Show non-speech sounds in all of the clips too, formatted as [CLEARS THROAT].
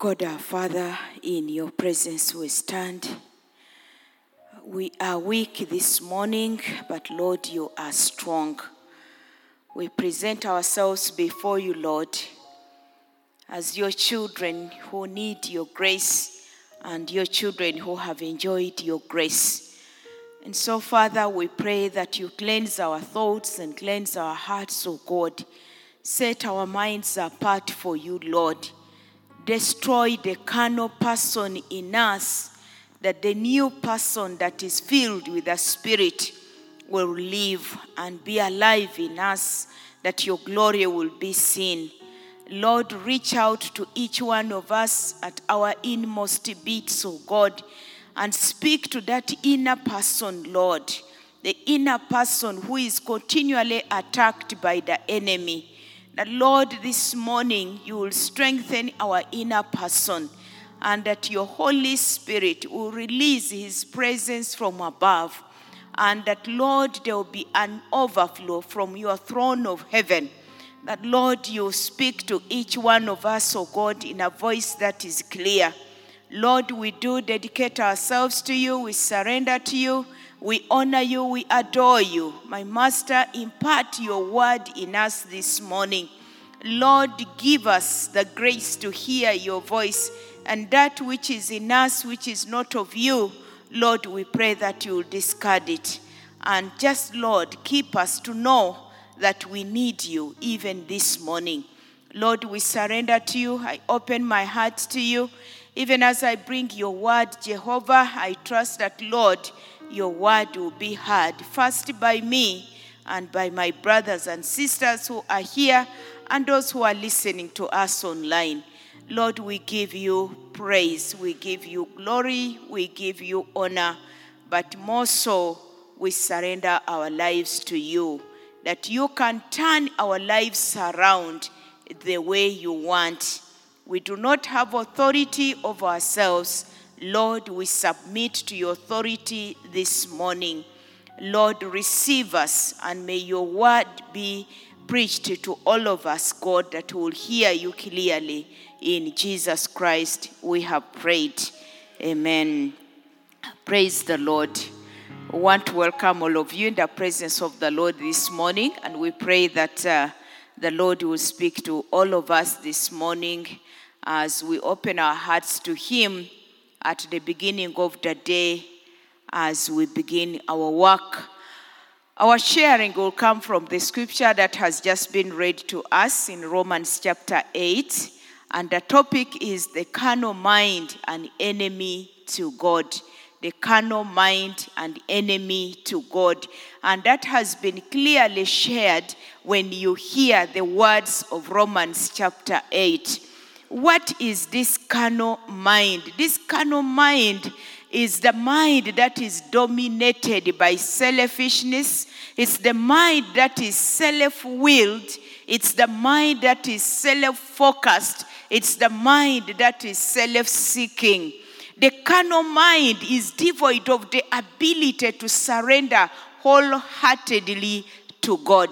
God our Father, in your presence we stand. We are weak this morning, but Lord, you are strong. We present ourselves before you, Lord, as your children who need your grace and your children who have enjoyed your grace. And so, Father, we pray that you cleanse our thoughts and cleanse our hearts, O God. Set our minds apart for you, Lord. Destroy the carnal person in us, that the new person that is filled with the Spirit will live and be alive in us, that your glory will be seen. Lord, reach out to each one of us at our inmost beats, O God, and speak to that inner person, Lord, the inner person who is continually attacked by the enemy. That, Lord, this morning you will strengthen our inner person and that your Holy Spirit will release his presence from above. And that, Lord, there will be an overflow from your throne of heaven. That, Lord, you speak to each one of us, O God, in a voice that is clear. Lord, we do dedicate ourselves to you, we surrender to you, we honor you, we adore you. My Master, impart your word in us this morning. Lord, give us the grace to hear your voice and that which is in us, which is not of you. Lord, we pray that you will discard it. And just, Lord, keep us to know that we need you even this morning. Lord, we surrender to you. I open my heart to you. Even as I bring your word, Jehovah, I trust that, Lord, your word will be heard first by me and by my brothers and sisters who are here and those who are listening to us online. Lord, we give you praise, we give you glory, we give you honor, but more so, we surrender our lives to you, that you can turn our lives around the way you want. We do not have authority over ourselves. Lord, we submit to your authority this morning. Lord, receive us and may your word be preached to all of us, God, that will hear you clearly. In Jesus Christ, we have prayed. Amen. Praise the Lord. We want to welcome all of you in the presence of the Lord this morning, and we pray that uh, the Lord will speak to all of us this morning as we open our hearts to Him at the beginning of the day as we begin our work. Our sharing will come from the scripture that has just been read to us in Romans chapter 8, and the topic is the carnal mind, an enemy to God. The carnal mind and enemy to God. And that has been clearly shared when you hear the words of Romans chapter 8. What is this carnal mind? This carnal mind is the mind that is dominated by selfishness. It's the mind that is self willed. It's the mind that is self focused. It's the mind that is self seeking. The carnal mind is devoid of the ability to surrender wholeheartedly to God.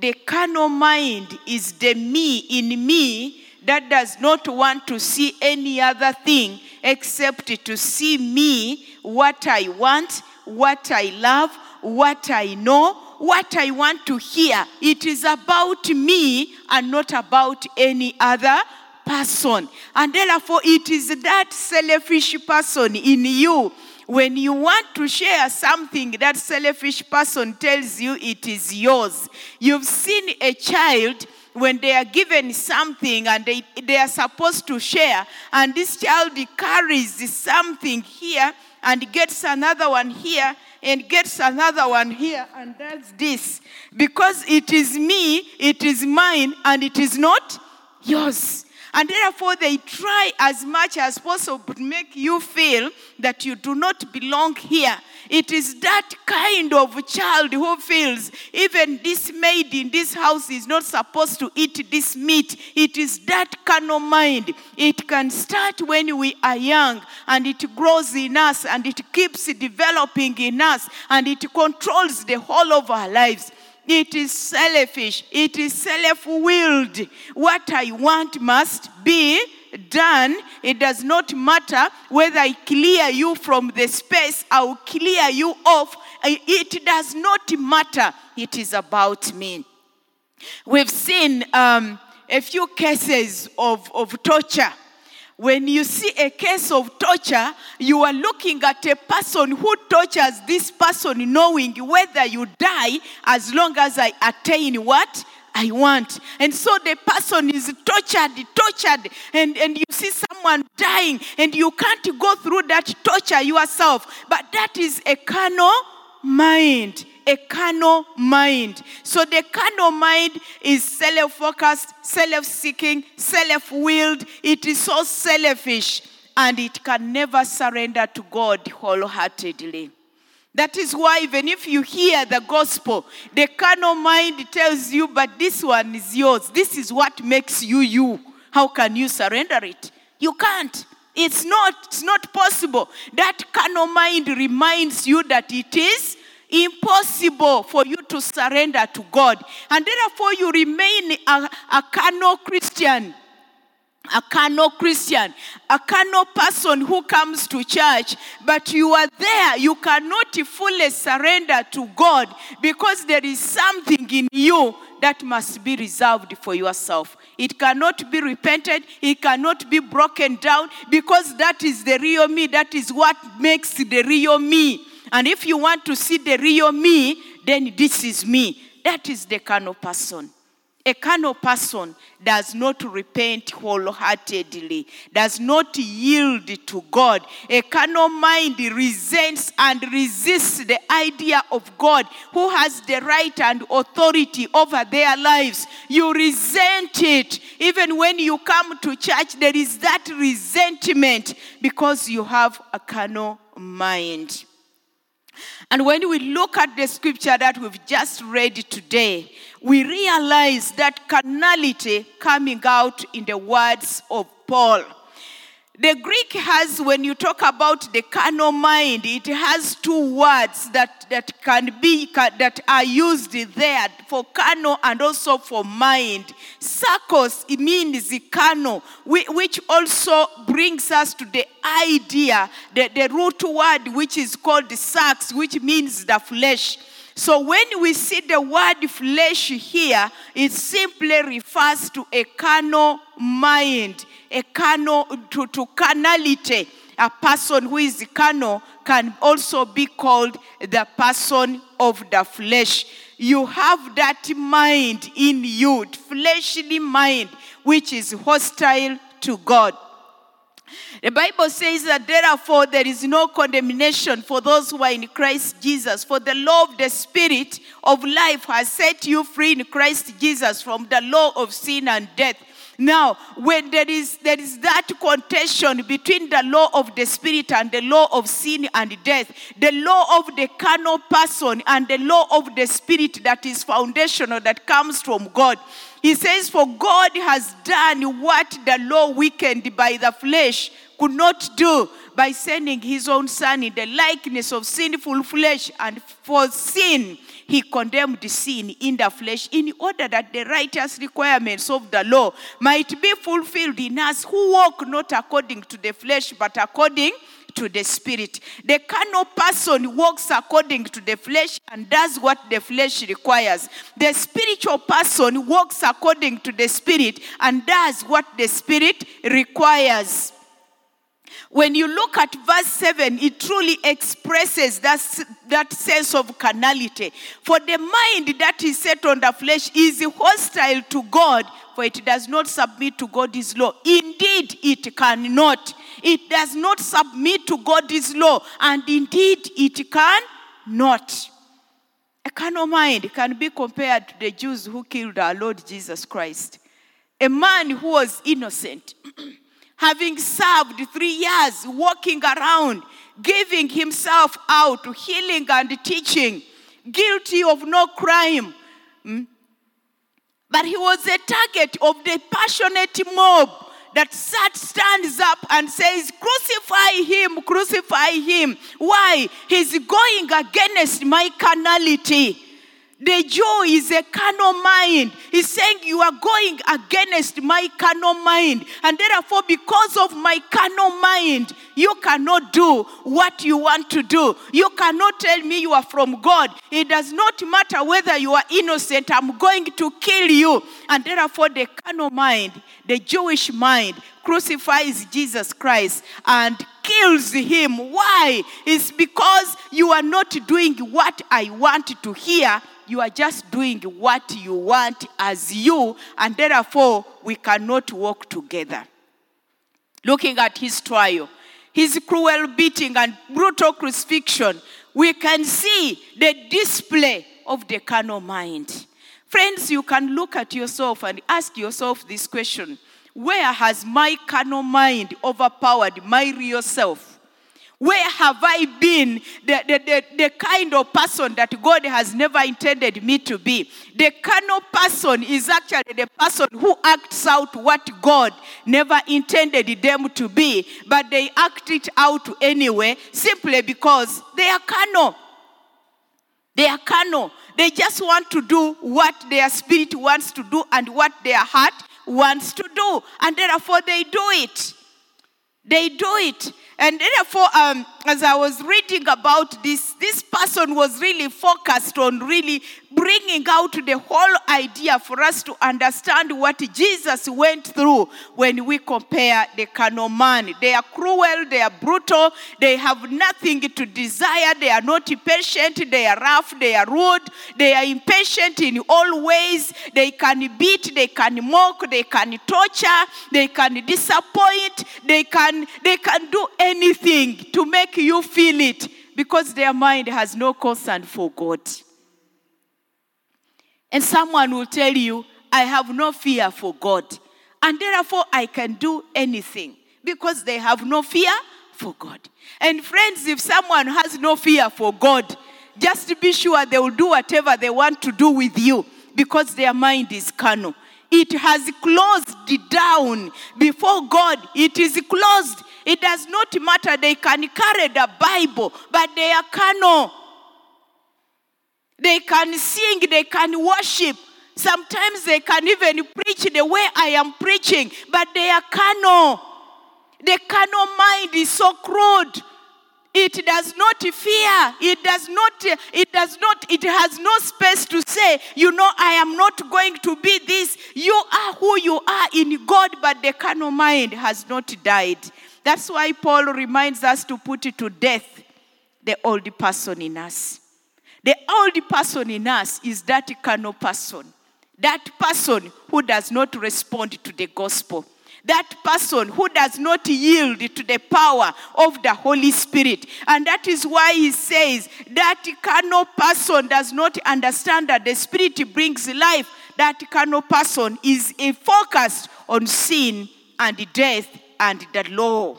The carnal mind is the me in me that does not want to see any other thing except to see me, what I want, what I love, what I know, what I want to hear. It is about me and not about any other person. And therefore, it is that selfish person in you. When you want to share something, that selfish person tells you it is yours. You've seen a child when they are given something and they, they are supposed to share, and this child carries something here and gets another one here and gets another one here and does this because it is me, it is mine, and it is not yours. And therefore, they try as much as possible to make you feel that you do not belong here. It is that kind of child who feels even this maid in this house is not supposed to eat this meat. It is that carnal mind. It can start when we are young and it grows in us and it keeps developing in us and it controls the whole of our lives. It is selfish. It is self willed. What I want must be done, it does not matter whether I clear you from the space, I'll clear you off. It does not matter. It is about me. We've seen um, a few cases of, of torture. When you see a case of torture, you are looking at a person who tortures this person, knowing whether you die as long as I attain what I want. And so the person is tortured, tortured, and, and you see someone dying, and you can't go through that torture yourself. But that is a carnal mind. A carnal mind. So the carnal mind is self focused, self seeking, self willed. It is so selfish, and it can never surrender to God wholeheartedly. That is why, even if you hear the gospel, the carnal mind tells you, but this one is yours. This is what makes you you. How can you surrender it? You can't. It's not, it's not possible. That carnal mind reminds you that it is impossible for you to surrender to God. And therefore, you remain a, a carnal Christian a carnal Christian, a carnal person who comes to church, but you are there, you cannot fully surrender to God because there is something in you that must be reserved for yourself. It cannot be repented, it cannot be broken down because that is the real me, that is what makes the real me. And if you want to see the real me, then this is me. That is the carnal person. A carnal person does not repent wholeheartedly, does not yield to God. A carnal mind resents and resists the idea of God who has the right and authority over their lives. You resent it. Even when you come to church, there is that resentment because you have a carnal mind. And when we look at the scripture that we've just read today, we realize that carnality coming out in the words of Paul. The Greek has, when you talk about the carnal mind, it has two words that, that can be, that are used there for carnal and also for mind. Sarkos, means carnal, which also brings us to the idea, the, the root word which is called sarx, which means the flesh. So when we see the word flesh here, it simply refers to a carnal mind a carnal, to, to carnality. A person who is carnal can also be called the person of the flesh. You have that mind in you, fleshly mind, which is hostile to God. The Bible says that therefore there is no condemnation for those who are in Christ Jesus. For the law of the Spirit of life has set you free in Christ Jesus from the law of sin and death. Now, when there is, there is that contention between the law of the spirit and the law of sin and death, the law of the carnal person and the law of the spirit that is foundational, that comes from God. He says, For God has done what the law weakened by the flesh could not do by sending his own son in the likeness of sinful flesh and for sin he condemned sin in the flesh in order that the righteous requirements of the law might be fulfilled in us who walk not according to the flesh but according to the spirit. The carnal person walks according to the flesh and does what the flesh requires. The spiritual person walks according to the spirit and does what the spirit requires. When you look at verse 7, it truly expresses that, that sense of carnality. For the mind that is set on the flesh is hostile to God, for it does not submit to God's law. Indeed, it cannot. It does not submit to God's law, and indeed, it cannot. A carnal mind can be compared to the Jews who killed our Lord Jesus Christ. A man who was innocent. [CLEARS THROAT] having served three years, walking around, giving himself out to healing and teaching, guilty of no crime. Hmm? But he was a target of the passionate mob that sat, stands up and says, Crucify him, crucify him. Why? He's going against my carnality. The Jew is a carnal mind. He's saying, You are going against my carnal mind. And therefore, because of my carnal mind, you cannot do what you want to do. You cannot tell me you are from God. It does not matter whether you are innocent, I'm going to kill you. And therefore, the carnal mind, the Jewish mind, crucifies Jesus Christ and kills him. Why? It's because you are not doing what I want to hear you are just doing what you want as you, and therefore we cannot work together. Looking at his trial, his cruel beating and brutal crucifixion, we can see the display of the carnal mind. Friends, you can look at yourself and ask yourself this question Where has my carnal mind overpowered my real self? Where have I been the, the, the, the, kind of person that God has never intended me to be? The carnal person is actually the person who acts out what God never intended them to be, but they act it out anyway simply because they are carnal. They are carnal. They just want to do what their spirit wants to do and what their heart wants to do, and therefore they do it. They do it. And therefore, um, as I was reading about this, this person was really focused on really bringing out the whole idea for us to understand what Jesus went through when we compare the carnal man. They are cruel, they are brutal, they have nothing to desire, they are not patient, they are rough, they are rude, they are impatient in all ways. They can beat, they can mock, they can torture, they can disappoint, they can they can do anything to make you feel it because their mind has no concern for God. And someone will tell you, I have no fear for God. And therefore, I can do anything because they have no fear for God. And friends, if someone has no fear for God, just be sure they will do whatever they want to do with you because their mind is carnal. It has closed down before God. It is closed. It does not matter. They can carry the Bible, but they are carnal. They can sing, they can worship. Sometimes they can even preach the way I am preaching, but they are carnal. The carnal mind is so crude. It does not fear. It does not, it does not, it has no space to say, you know, I am not going to be this. You are who you are in God, but the carnal mind has not died. That's why Paul reminds us to put to death the old person in us. The old person in us is that carnal person, that person who does not respond to the gospel, that person who does not yield to the power of the Holy Spirit. And that is why he says that carnal person does not understand that the Spirit brings life. That carnal person is focused on sin and death and the law.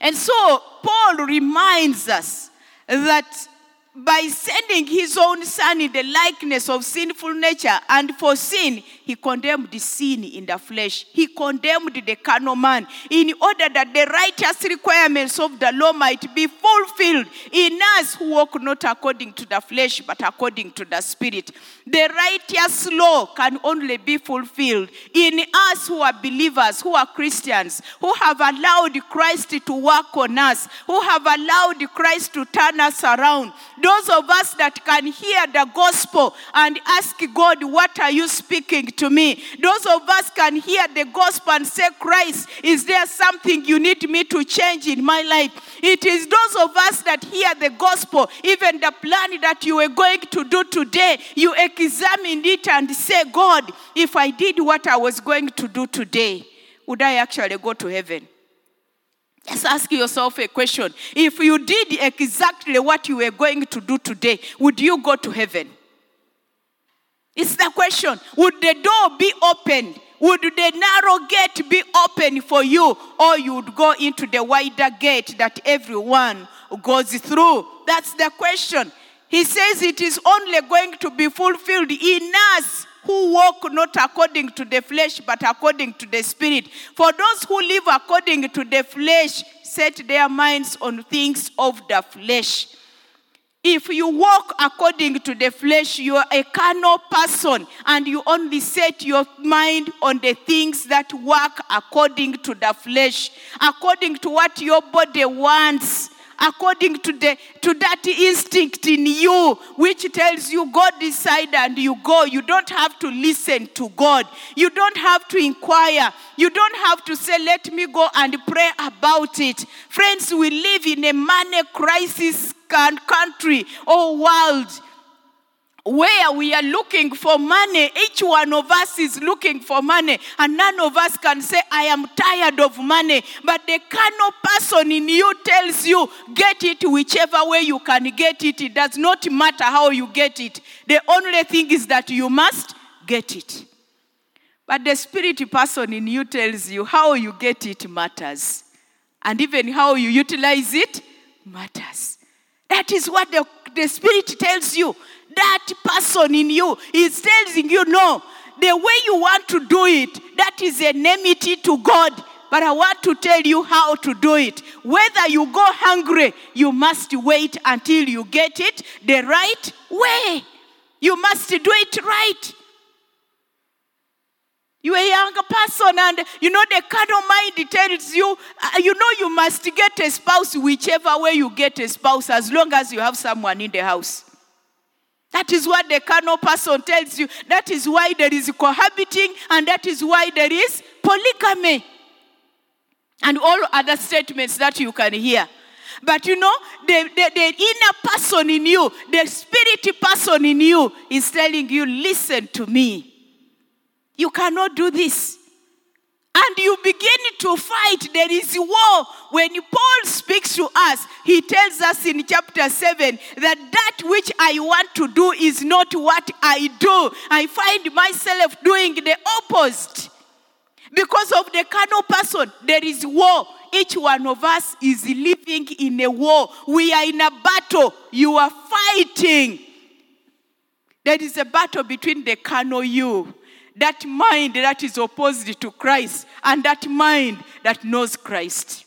And so Paul reminds us that by sending his own son in the likeness of sinful nature and for sin he condemned sin in the flesh. He condemned the carnal man in order that the righteous requirements of the law might be fulfilled in us who walk not according to the flesh but according to the spirit. The righteous law can only be fulfilled in us who are believers who are christians who have allowed christ to work on us who have allowed christ to turn us around those of us that can hear the gospel and ask God, What are you speaking to me? Those of us can hear the gospel and say, Christ, is there something you need me to change in my life? It is those of us that hear the gospel, even the plan that you were going to do today, you examine it and say, God, if I did what I was going to do today, would I actually go to heaven? Just ask yourself a question. If you did exactly what you were going to do today, would you go to heaven? It's the question. Would the door be opened? Would the narrow gate be open for you? Or you would go into the wider gate that everyone goes through? That's the question. He says it is only going to be fulfilled in us who walk not according to the flesh, but according to the Spirit. For those who live according to the flesh set their minds on things of the flesh. If you walk according to the flesh, you are a carnal person and you only set your mind on the things that work according to the flesh, according to what your body wants, according to, the, to that instinct in you, which tells you go decide and you go. You don't have to listen to God. You don't have to inquire. You don't have to say, let me go and pray about it. Friends, we live in a money crisis country or world where we are looking for money. Each one of us is looking for money, and none of us can say, I am tired of money. But the carnal person in you tells you, get it whichever way you can get it. It does not matter how you get it. The only thing is that you must get it. But the spirit person in you tells you how you get it matters. And even how you utilize it matters. That is what the, the Spirit tells you. That person in you is telling you, no, the way you want to do it, that is enmity to God. But I want to tell you how to do it. Whether you go hungry, you must wait until you get it the right way. You must do it right. You're a younger person, and you know the carnal mind tells you, uh, you know, you must get a spouse whichever way you get a spouse, as long as you have someone in the house. That is what the carnal person tells you. That is why there is cohabiting, and that is why there is polygamy. And all other statements that you can hear. But you know, the, the, the, inner person in you, the spirit person in you, is telling you, listen to me. You cannot do this. And you begin to fight. There is war. When Paul speaks to us, he tells us in chapter 7 that that which I want to do is not what I do. I find myself doing the opposite. Because of the carnal person, there is war. Each one of us is living in a war. We are in a battle. You are fighting. There is a battle between the carnal you that mind that is opposed to Christ and that mind that knows Christ.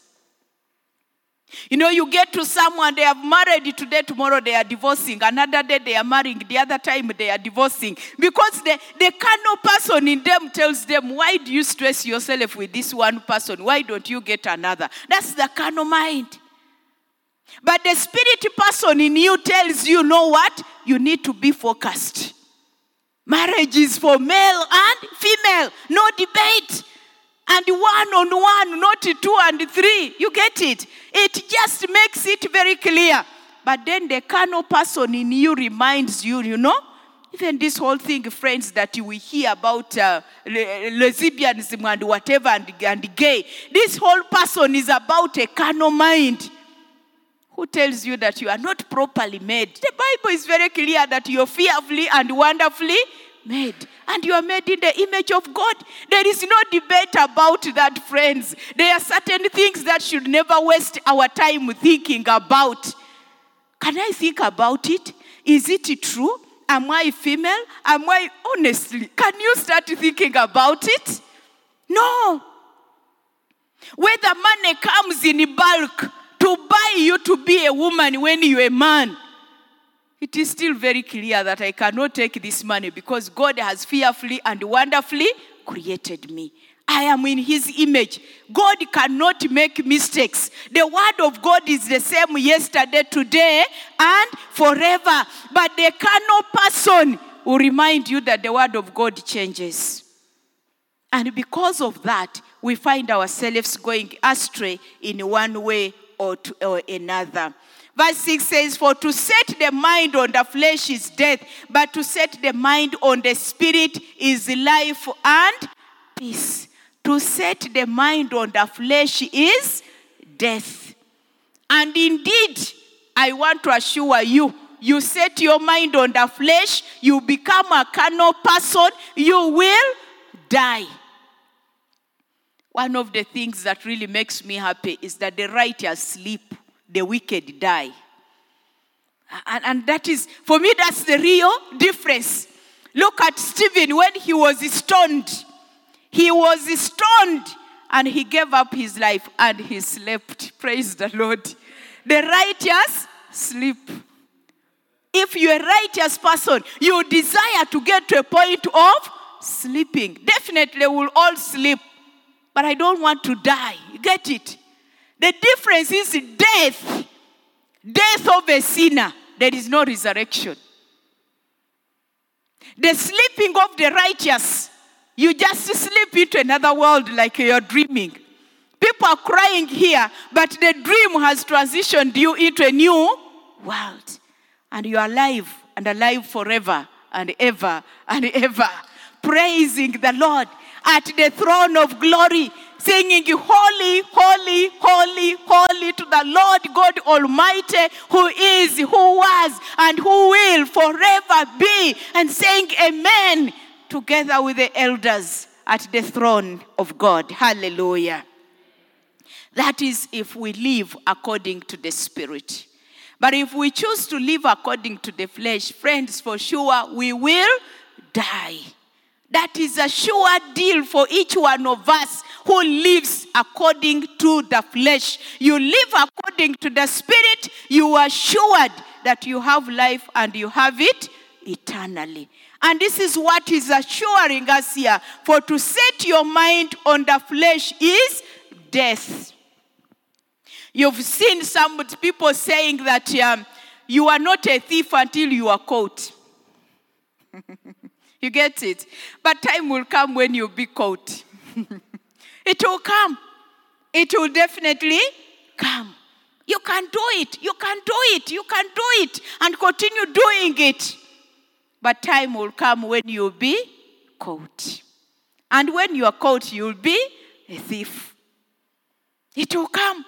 You know, you get to someone, they have married today, tomorrow they are divorcing. Another day they are marrying, the other time they are divorcing. Because the, the carnal person in them tells them, Why do you stress yourself with this one person? Why don't you get another? That's the carnal mind. But the spirit person in you tells you, know what? You need to be focused. Marriage is for male and female, no debate. And one on one, not two and three. You get it? It just makes it very clear. But then the carnal person in you reminds you, you know, even this whole thing, friends, that will hear about uh, lesbianism and whatever and, and gay, this whole person is about a carnal mind who tells you that you are not properly made. The Bible is very clear that you're fearfully and wonderfully made. And you are made in the image of God. There is no debate about that, friends. There are certain things that should never waste our time thinking about. Can I think about it? Is it true? Am I female? Am I honestly? Can you start thinking about it? No. Whether money comes in bulk to buy you to be a woman when you're a man, it is still very clear that I cannot take this money because God has fearfully and wonderfully created me. I am in his image. God cannot make mistakes. The word of God is the same yesterday, today, and forever. But the carnal person will remind you that the word of God changes. And because of that, we find ourselves going astray in one way or, to, or another. Verse 6 says, For to set the mind on the flesh is death, but to set the mind on the spirit is life and peace. To set the mind on the flesh is death. And indeed, I want to assure you, you set your mind on the flesh, you become a carnal person, you will die. One of the things that really makes me happy is that the righteous sleep the wicked die. And, and that is, for me, that's the real difference. Look at Stephen when he was stoned. He was stoned and he gave up his life and he slept. Praise the Lord. The righteous sleep. if you're a righteous person, you desire to get to a point of sleeping. Definitely, we'll all sleep, but I don't want to die. You get it? The difference is death. Death of a sinner, there is no resurrection. The sleeping of the righteous, you just sleep into another world like you're dreaming. People are crying here, but the dream has transitioned you into a new world. And you are alive and alive forever and ever and ever, praising the Lord at the throne of glory, singing, Holy, holy, holy, holy to the Lord God Almighty, who is, who was, and who will forever be, and saying, Amen, together with the elders at the throne of God. Hallelujah. That is if we live according to the Spirit. But if we choose to live according to the flesh, friends, for sure we will die. That is a sure deal for each one of us who lives according to the flesh. You live according to the spirit, you are assured that you have life and you have it eternally. And this is what is assuring us here. For to set your mind on the flesh is death. You've seen some people saying that um, you are not a thief until you are caught. [LAUGHS] You get it? But time will come when you'll be caught. [LAUGHS] it will come. It will definitely come. You can do it. You can do it. You can do it and continue doing it. But time will come when you'll be caught. And when you are caught, you'll be a thief. It will come.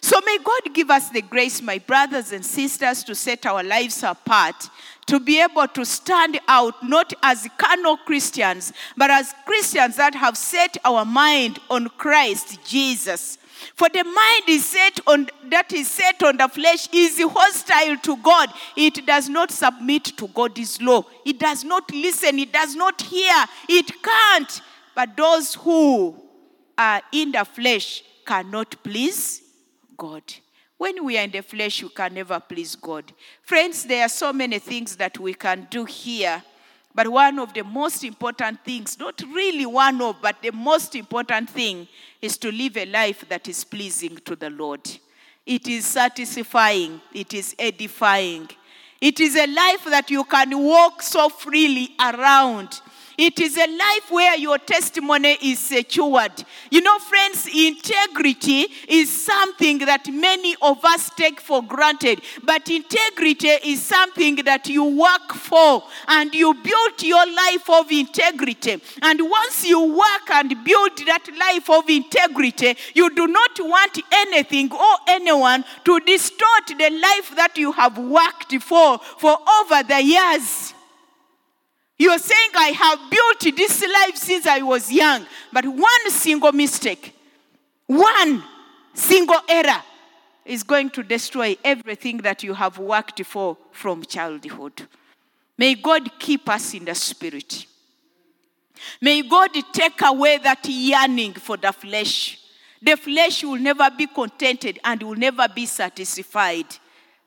So may God give us the grace, my brothers and sisters, to set our lives apart, to be able to stand out not as carnal Christians, but as Christians that have set our mind on Christ Jesus. For the mind is set on that is set on the flesh is hostile to God. It does not submit to God's law. It does not listen. It does not hear. It can't. But those who are in the flesh cannot please God. When we are in the flesh, we can never please God. Friends, there are so many things that we can do here. But one of the most important things, not really one of, but the most important thing, is to live a life that is pleasing to the Lord. It is satisfying, it is edifying. It is a life that you can walk so freely around it is a life where your testimony is secured. You know, friends, integrity is something that many of us take for granted. But integrity is something that you work for and you build your life of integrity. And once you work and build that life of integrity, you do not want anything or anyone to distort the life that you have worked for for over the years. You're saying, I have built this life since I was young, but one single mistake, one single error is going to destroy everything that you have worked for from childhood. May God keep us in the spirit. May God take away that yearning for the flesh. The flesh will never be contented and will never be satisfied.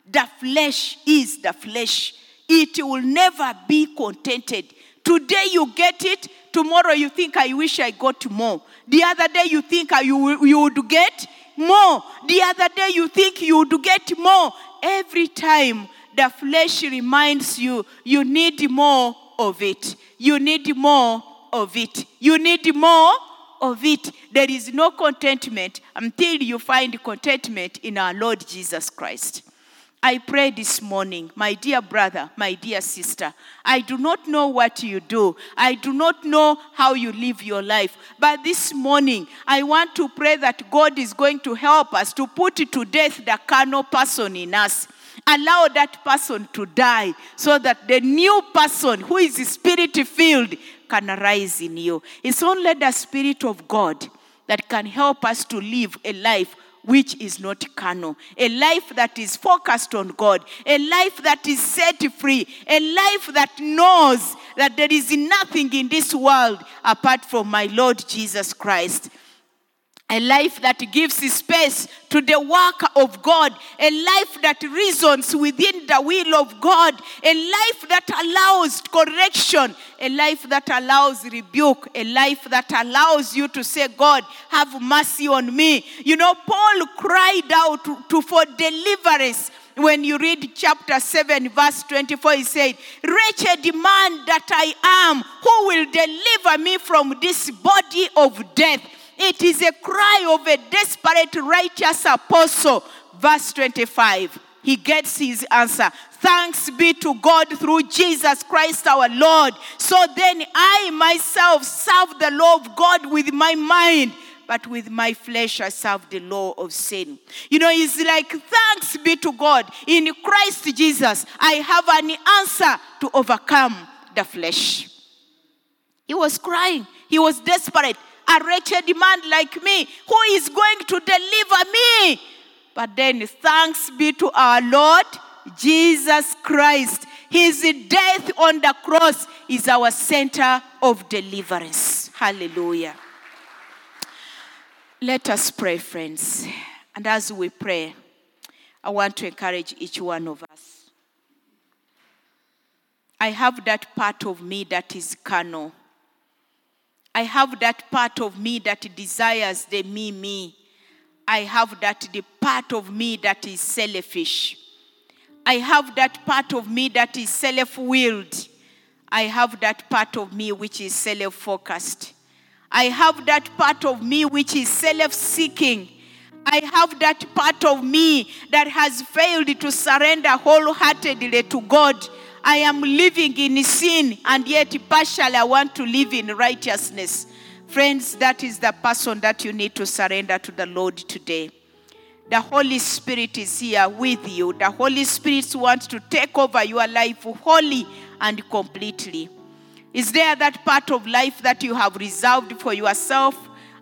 The flesh is the flesh it will never be contented. Today you get it, tomorrow you think, I wish I got more. The other day you think you, you would get more. The other day you think you would get more. Every time the flesh reminds you, you need more of it. You need more of it. You need more of it. There is no contentment until you find contentment in our Lord Jesus Christ. I pray this morning, my dear brother, my dear sister. I do not know what you do. I do not know how you live your life. But this morning, I want to pray that God is going to help us to put to death the carnal person in us. Allow that person to die so that the new person who is spirit filled can arise in you. It's only the Spirit of God that can help us to live a life which is not carnal, a life that is focused on God, a life that is set free, a life that knows that there is nothing in this world apart from my Lord Jesus Christ. A life that gives space to the work of God, a life that reasons within the will of God, a life that allows correction, a life that allows rebuke, a life that allows you to say, God, have mercy on me. You know, Paul cried out to, to for deliverance. When you read chapter 7, verse 24, he said, Wretched man that I am, who will deliver me from this body of death? It is a cry of a desperate righteous apostle. Verse 25. He gets his answer. Thanks be to God through Jesus Christ our Lord. So then I myself serve the law of God with my mind, but with my flesh I serve the law of sin. You know, it's like, thanks be to God. In Christ Jesus, I have an answer to overcome the flesh. He was crying, he was desperate a wretched man like me who is going to deliver me. But then, thanks be to our Lord Jesus Christ. His death on the cross is our center of deliverance. Hallelujah. Let us pray, friends. And as we pray, I want to encourage each one of us. I have that part of me that is carnal. I have that part of me that desires the me, me. I have that the part of me that is selfish. I have that part of me that is self willed. I have that part of me which is self focused. I have that part of me which is self seeking. I have that part of me that has failed to surrender wholeheartedly to God I am living in sin and yet partially I want to live in righteousness. Friends, that is the person that you need to surrender to the Lord today. The Holy Spirit is here with you. The Holy Spirit wants to take over your life wholly and completely. Is there that part of life that you have reserved for yourself?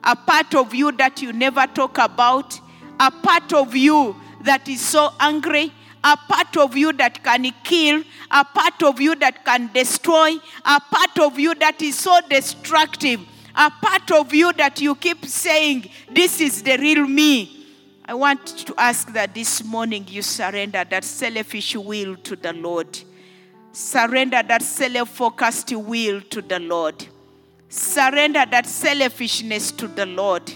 A part of you that you never talk about? A part of you that is so angry? A part of you that can kill, a part of you that can destroy, a part of you that is so destructive, a part of you that you keep saying, This is the real me. I want to ask that this morning you surrender that selfish will to the Lord. Surrender that self focused will to the Lord. Surrender that selfishness to the Lord.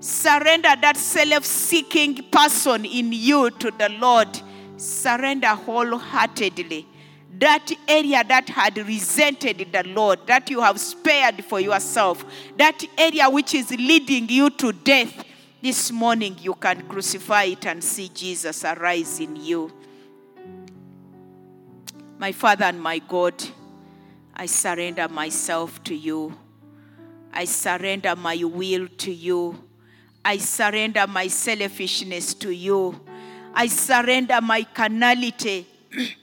Surrender that self seeking person in you to the Lord surrender wholeheartedly. That area that had resented the Lord, that you have spared for yourself, that area which is leading you to death, this morning you can crucify it and see Jesus arise in you. My Father and my God, I surrender myself to you. I surrender my will to you. I surrender my selfishness to you. I surrender my carnality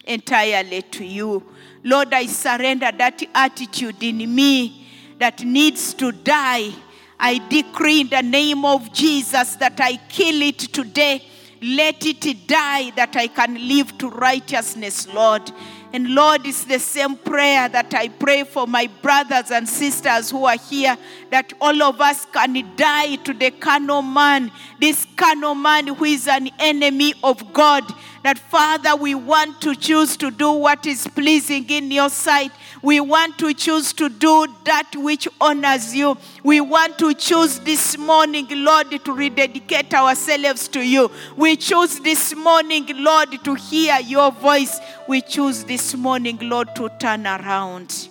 entirely to you. Lord, I surrender that attitude in me that needs to die. I decree in the name of Jesus that I kill it today. Let it die that I can live to righteousness, Lord. And Lord, it's the same prayer that I pray for my brothers and sisters who are here, that all of us can die to the carnal man, this carnal man who is an enemy of God. That Father, we want to choose to do what is pleasing in your sight. We want to choose to do that which honors you. We want to choose this morning, Lord, to rededicate ourselves to you. We choose this morning, Lord, to hear your voice. We choose this morning, Lord, to turn around.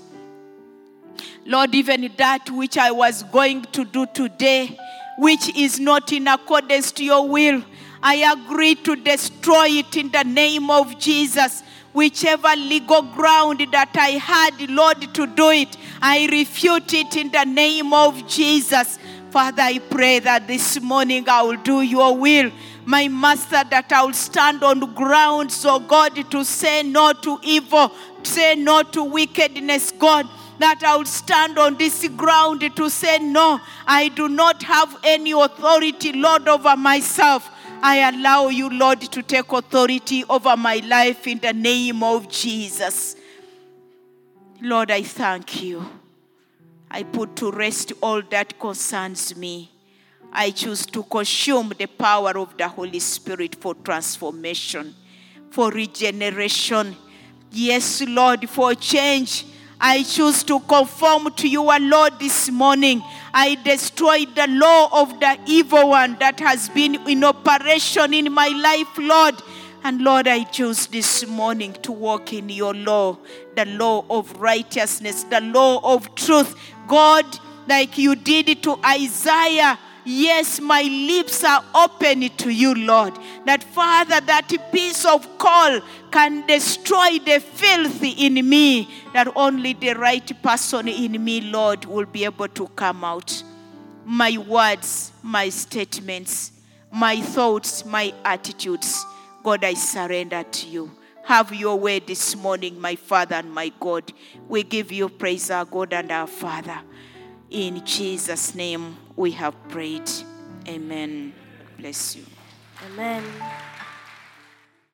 Lord, even that which I was going to do today, which is not in accordance to your will, I agree to destroy it in the name of Jesus whichever legal ground that I had, Lord, to do it, I refute it in the name of Jesus. Father, I pray that this morning I will do your will. My master, that I will stand on ground, so God, to say no to evil, say no to wickedness, God that I will stand on this ground to say, No, I do not have any authority, Lord, over myself. I allow you, Lord, to take authority over my life in the name of Jesus. Lord, I thank you. I put to rest all that concerns me. I choose to consume the power of the Holy Spirit for transformation, for regeneration. Yes, Lord, for change. I choose to conform to your law this morning. I destroy the law of the evil one that has been in operation in my life, Lord. And Lord, I choose this morning to walk in your law, the law of righteousness, the law of truth. God, like you did it to Isaiah. Yes, my lips are open to you, Lord. That Father, that piece of coal can destroy the filth in me, that only the right person in me, Lord, will be able to come out. My words, my statements, my thoughts, my attitudes, God, I surrender to you. Have your way this morning, my Father and my God. We give you praise, our God and our Father. In Jesus' name we have prayed. Amen. Bless you. Amen.